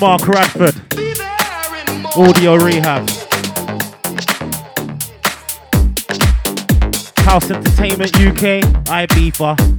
Mark Radford. Audio Rehab. House Entertainment UK. It's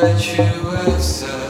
подачи высоты.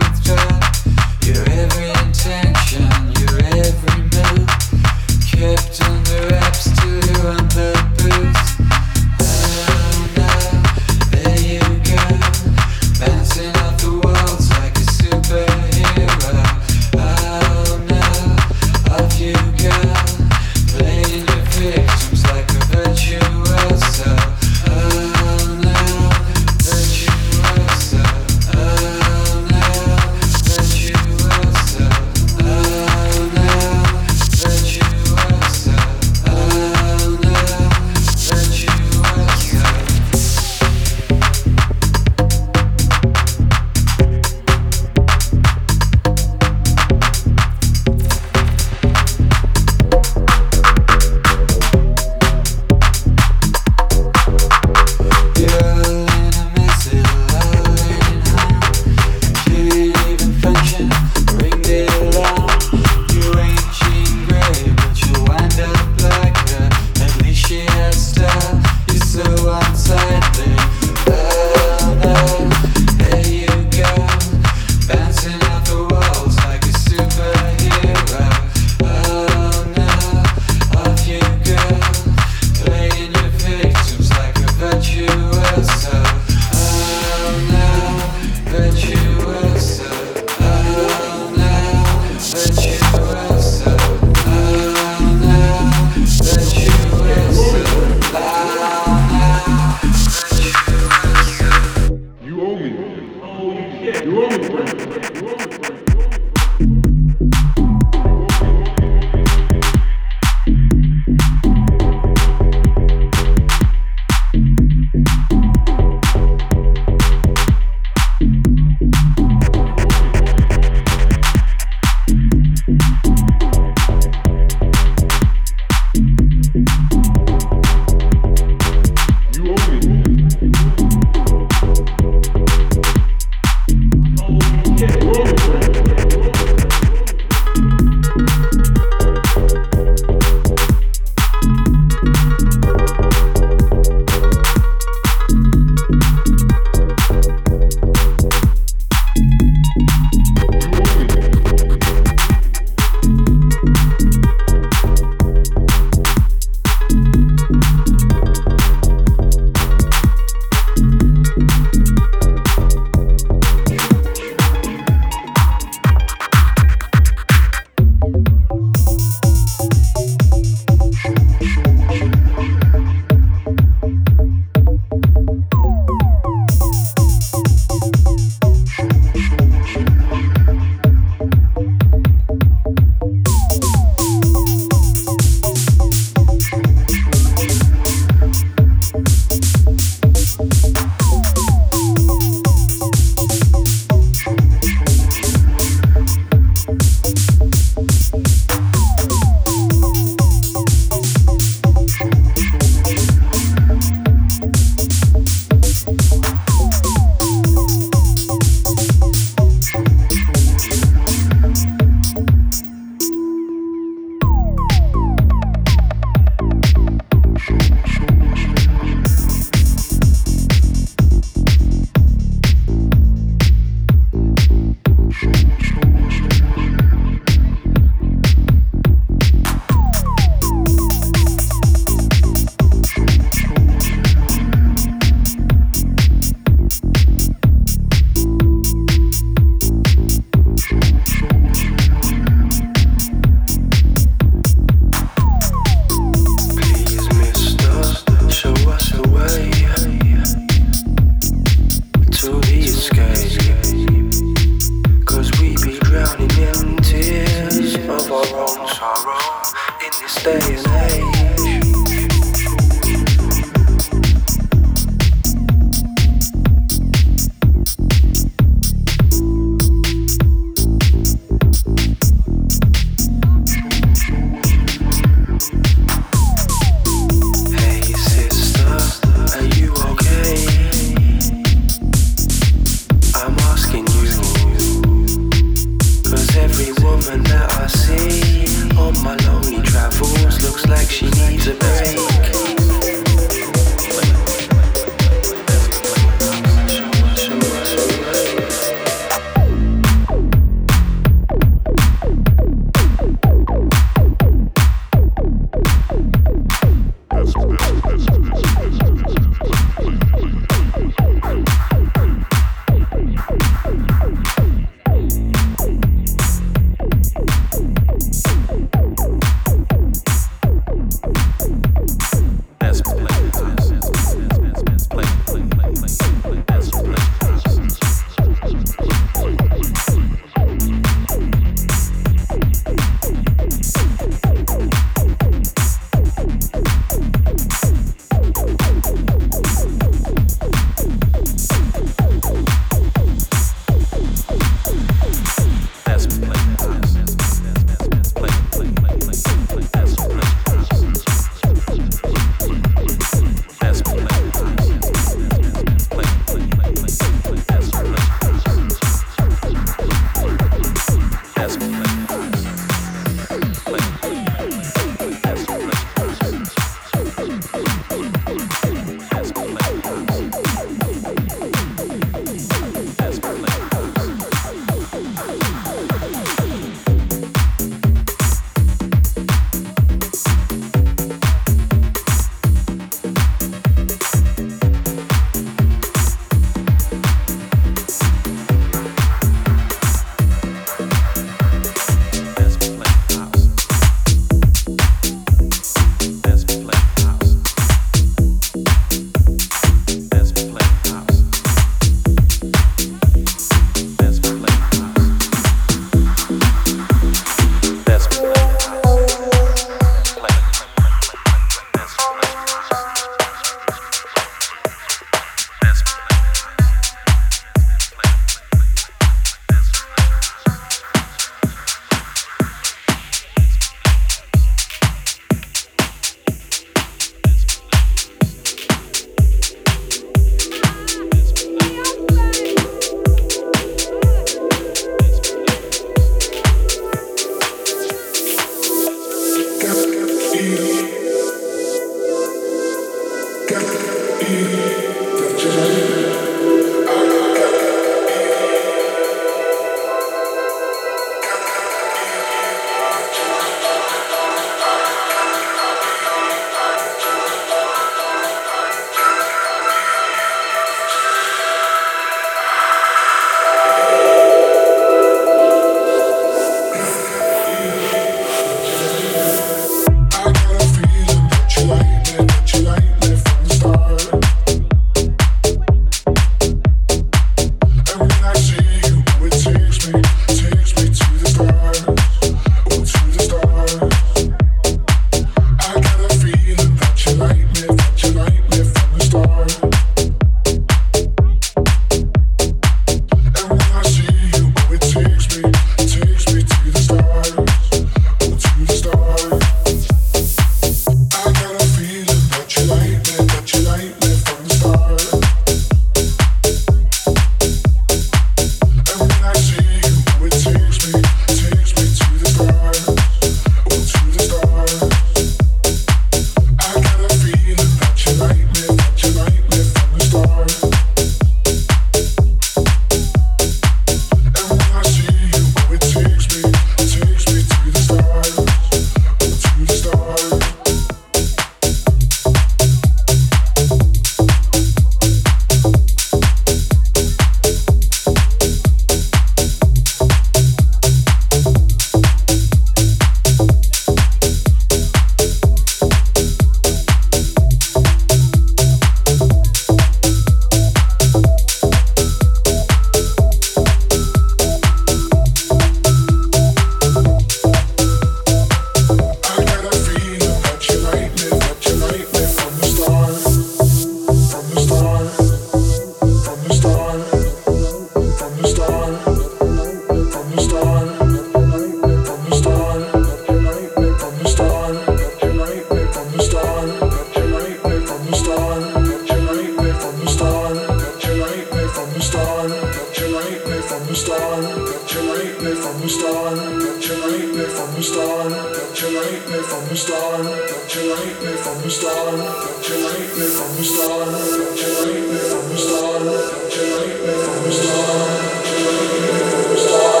like me from the start? Don't you like me from the start? Don't you like me from the start? Don't you like me from the start? Don't you like me from the start? Don't you like me from the start?